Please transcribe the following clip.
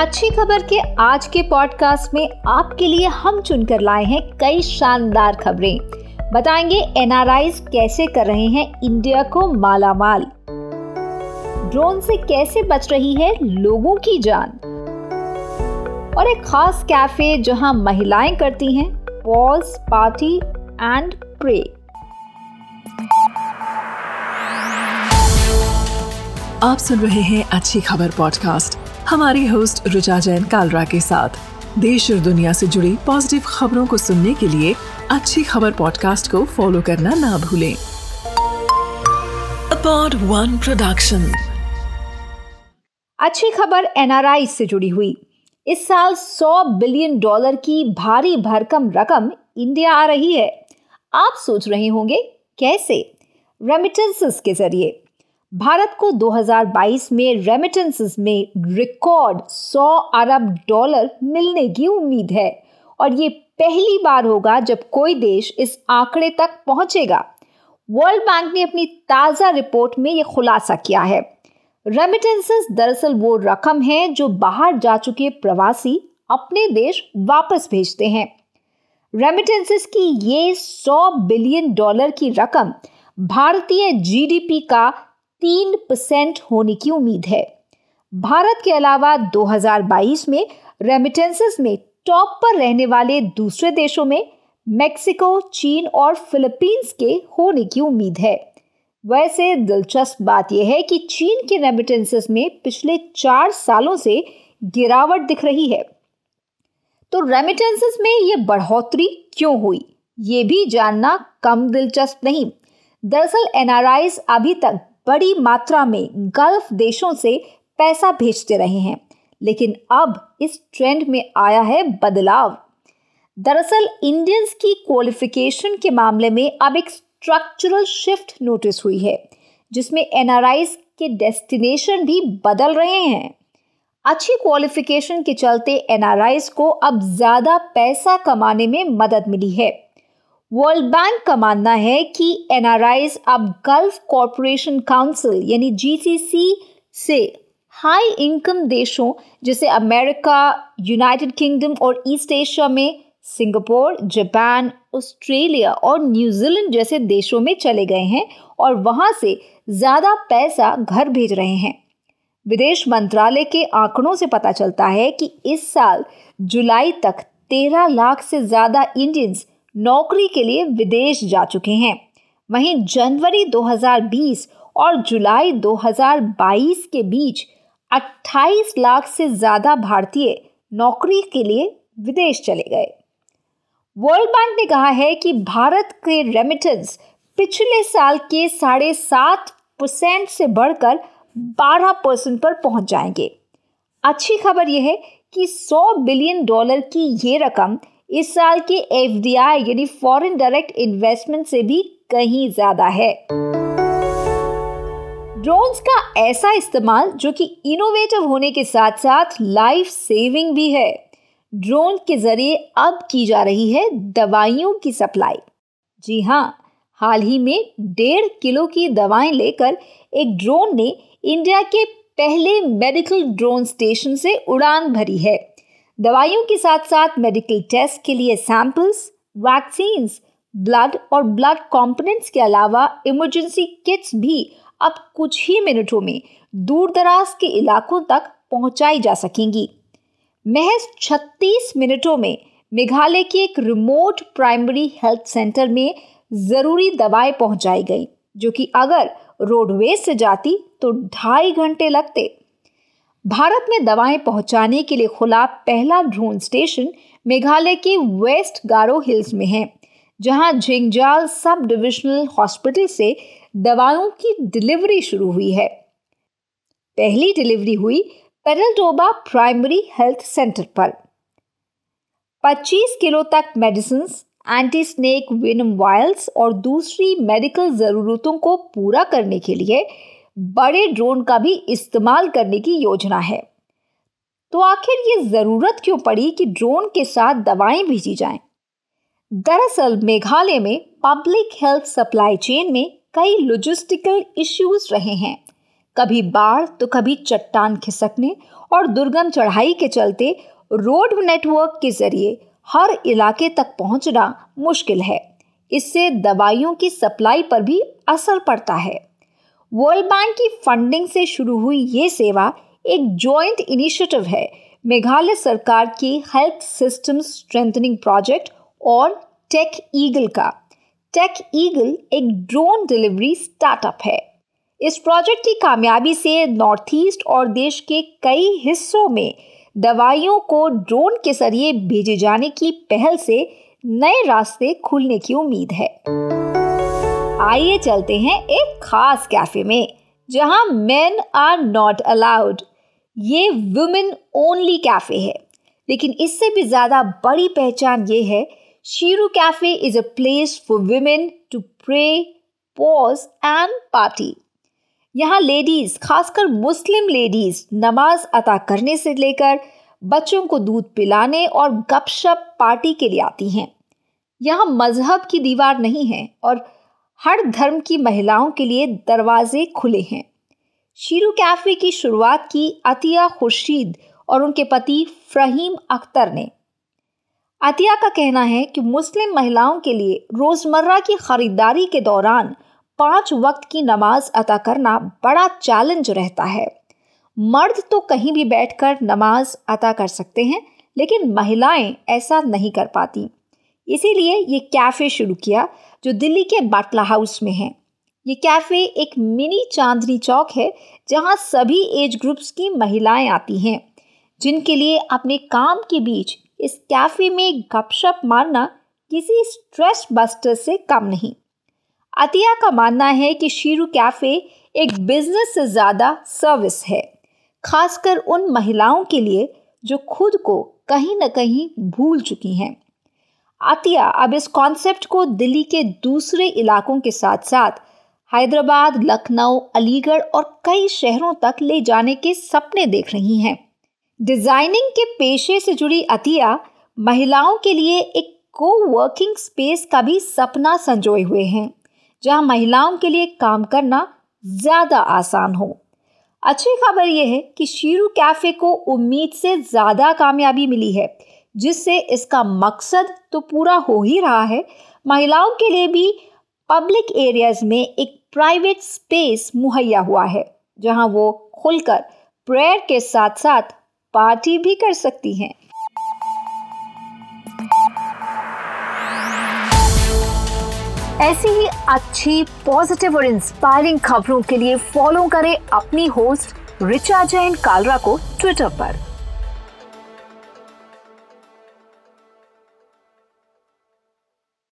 अच्छी खबर के आज के पॉडकास्ट में आपके लिए हम चुनकर लाए हैं कई शानदार खबरें। बताएँगे एनआरआई कैसे कर रहे हैं इंडिया को माला माल ड्रोन से कैसे बच रही है लोगों की जान। और एक खास कैफ़े जहाँ महिलाएँ करती हैं पॉल्स पार्टी एंड प्रे आप सुन रहे हैं अच्छी खबर पॉडकास्ट हमारी होस्ट रुचा जैन कालरा के साथ। देश और दुनिया से जुड़ी पॉजिटिव खबरों को सुनने के लिए अच्छी खबर पॉडकास्ट को फॉलो करना ना भूलें। अपॉड वन प्रोडक्शन अच्छी खबर एनआरआई से जुड़ी हुई। इस साल 100 बिलियन डॉलर की भारी भरकम रकम इंडिया आ रही है। आप सोच रहे होंगे, कैसे? रेमिटेंसेस के ज़रिए। भारत को 2022 में रेमिटेंसेस में रिकॉर्ड 100 अरब डॉलर मिलने की उम्मीद है। और ये पहली बार होगा जब कोई देश इस आंकड़े तक पहुंचेगा। वर्ल्ड बैंक ने अपनी ताज़ा रिपोर्ट में ये खुलासा किया है। रेमिटेंसेस दरअसल वो रकम है जो बाहर जा चुके प्रवासी अपने देश वापस भेजते हैं। रेमिटेंसेस की ये 100 बिलियन डॉलर की रकम भारतीय जीडीपी का तीन परसेंट होने की उम्मीद है। भारत के अलावा 2022 में रेमिटेंसेस में टॉप पर रहने वाले दूसरे देशों में मेक्सिको, चीन और फिलीपींस के होने की उम्मीद है। वैसे दिलचस्प बात यह है कि चीन के रेमिटेंसेस में पिछले चार सालों से गिरावट दिख रही है। तो रेमिटेंसेस में ये बढ़ोतरी क्यों हुई? ये भी जानना कम दिलचस्प नहीं। दरअसल एनआरआई अभी तक बड़ी मात्रा में गल्फ देशों से पैसा भेजते रहे हैं। लेकिन अब इस ट्रेंड में आया है बदलाव। दरअसल इंडियंस की क्वालिफिकेशन के मामले में अब एक स्ट्रक्चरल शिफ्ट नोटिस हुई है, जिसमें एनआरआई के डेस्टिनेशन भी बदल रहे हैं। अच्छी क्वालिफिकेशन के चलते एनआरआई को अब ज़्यादा पैसा कमाने में मदद मिली है। वर्ल्ड बैंक का मानना है कि एनआरआई अब गल्फ कॉरपोरेशन काउंसिल, यानी जीसीसी से हाई इनकम देशों, जैसे अमेरिका, यूनाइटेड किंगडम और ईस्ट एशिया में सिंगापुर, जापान, ऑस्ट्रेलिया और न्यूजीलैंड जैसे देशों में चले गए हैं और वहाँ से ज़्यादा पैसा घर भेज रहे हैं। विदेश मंत्रालय के आंकड़ों से पता चलता है कि इस साल जुलाई तक 13 लाख से ज़्यादा इंडियंस नौकरी के लिए विदेश जा चुके हैं। वहीं जनवरी 2020 और जुलाई 2022 के बीच 28 लाख से ज़्यादा भारतीय नौकरी के लिए विदेश चले गए। वर्ल्ड बैंक ने कहा है कि भारत के रेमिटेंस पिछले साल के साढ़े सात परसेंट से बढ़कर 12 परसेंट पर पहुँच जाएँगे। अच्छी खबर यह है कि 100 बिलियन डॉलर की ये रकम इस साल की एफडीआई यानी फॉरेन डायरेक्ट इन्वेस्टमेंट से भी कहीं ज़्यादा है। ड्रोन्स का ऐसा इस्तेमाल जो कि इनोवेटिव होने के साथ साथ लाइफ सेविंग भी है। ड्रोन के ज़रिए अब की जा रही है दवाइयों की सप्लाई। जी हाँ हाल ही में डेढ़ किलो की दवाएँ लेकर एक ड्रोन ने इंडिया के पहले मेडिकल ड्रोन स्टेशन से उड़ान भरी है। दवाइयों के साथ साथ मेडिकल टेस्ट के लिए सैंपल्स वैक्सीन ब्लड और ब्लड कंपोनेंट्स के अलावा इमरजेंसी किट्स भी अब कुछ ही मिनटों में दूर दराज के इलाकों तक पहुंचाई जा सकेंगी। महज 36 मिनटों में मेघालय के एक रिमोट प्राइमरी हेल्थ सेंटर में ज़रूरी दवाएँ पहुंचाई गई, जो कि अगर रोडवेज़ से जाती तो ढाई घंटे लगते। भारत में दवाएँ पहुँचाने के लिए खुला पहला ड्रोन स्टेशन मेघालय के वेस्ट गारो हिल्स में है, जहाँ झिंगजाल सब डिविजनल हॉस्पिटल से दवाओं की डिलीवरी शुरू हुई है। पहली डिलीवरी हुई पेरलडोबा प्राइमरी हेल्थ सेंटर पर। 25 किलो तक medicine anti snake venom vials और दूसरी मेडिकल ज़रूरतों को पूरा करने के लिए बड़े ड्रोन का भी इस्तेमाल करने की योजना है। तो आखिर ये ज़रूरत क्यों पड़ी कि ड्रोन के साथ दवाएँ भेजी जाएँ? दरअसल, मेघालय में पब्लिक हेल्थ सप्लाई चेन में कई लॉजिस्टिकल इश्यूज़ रहे हैं। कभी बाढ़ तो कभी चट्टान खिसकने और दुर्गम चढ़ाई के चलते रोड नेटवर्क के ज़रिए हर इलाके तक पहुँचना मुश्किल है। इससे दवाइयों की सप्लाई पर भी असर पड़ता है। वर्ल्ड बैंक की फंडिंग से शुरू हुई ये सेवा एक जॉइंट इनिशिएटिव है। मेघालय सरकार की हेल्थ सिस्टम स्ट्रेंथनिंग प्रोजेक्ट और टेक ईगल का। टेक ईगल एक ड्रोन डिलीवरी स्टार्टअप है। इस प्रोजेक्ट की कामयाबी से नॉर्थ ईस्ट और देश के कई हिस्सों में दवाइयों को ड्रोन के ज़रिए भेजे जाने की पहल से नए रास्ते खुलने की उम्मीद है। आइए चलते हैं एक खास कैफ़े में, जहाँ मेन आर नॉट अलाउड ये वुमेन ओनली कैफ़े है। लेकिन इससे भी ज़्यादा बड़ी पहचान ये है Sheroes cafe is a place for women to pray pause and party यहाँ लेडीज़ खासकर मुस्लिम लेडीज़ नमाज़ अता करने से लेकर बच्चों को दूध पिलाने और गपशप पार्टी के लिए आती हैं। यहाँ मज़हब की दीवार नहीं है और हर धर्म की महिलाओं के लिए दरवाजे खुले हैं। शीरू कैफ़े की शुरुआत की अतिया खुर्शीद और उनके पति फ़हीम अख्तर ने। अतिया का कहना है कि मुस्लिम महिलाओं के लिए रोज़मर्रा की ख़रीदारी के दौरान पाँच वक्त की नमाज़ अदा करना बड़ा चैलेंज रहता है। मर्द तो कहीं भी बैठकर नमाज़ अता कर सकते हैं, लेकिन महिलाएँ ऐसा नहीं कर पाती। इसीलिए ये कैफ़े शुरू किया, जो दिल्ली के बाटला हाउस में है। ये कैफ़े एक मिनी चांदनी चौक है, जहाँ सभी एज ग्रुप्स की महिलाएँ आती हैं, जिनके लिए अपने काम के बीच इस कैफ़े में गपशप मारना किसी स्ट्रेस बस्टर से कम नहीं। अतिया का मानना है कि शीरू कैफ़े एक बिज़नेस से ज़्यादा सर्विस है, खासकर उन महिलाओं के लिए जो खुद को कहीं ना कहीं भूल चुकी हैं। आतिया, अब इस कॉन्सेप्ट को दिल्ली के दूसरे इलाकों के साथ साथ हैदराबाद, लखनऊ, अलीगढ़ और कई शहरों तक ले जाने के सपने देख रही हैं। डिज़ाइनिंग के पेशे से जुड़ी अतिया महिलाओं के लिए एक को वर्किंग स्पेस का भी सपना संजोए हुए हैं, जहाँ महिलाओं के लिए काम करना ज़्यादा आसान हो। अच्छी खबर यह है कि शीरू कैफ़े को उम्मीद से ज़्यादा कामयाबी मिली है जिससे इसका मकसद तो पूरा हो ही रहा है। महिलाओं के लिए भी पब्लिक एरियाज़ में एक प्राइवेट स्पेस मुहैया हुआ है, जहाँ वो खुलकर प्रेयर के साथ साथ पार्टी भी कर सकती हैं। ऐसी ही अच्छी पॉजिटिव और इंस्पायरिंग खबरों के लिए फॉलो करें अपनी होस्ट रिचा जैन कालरा को ट्विटर पर।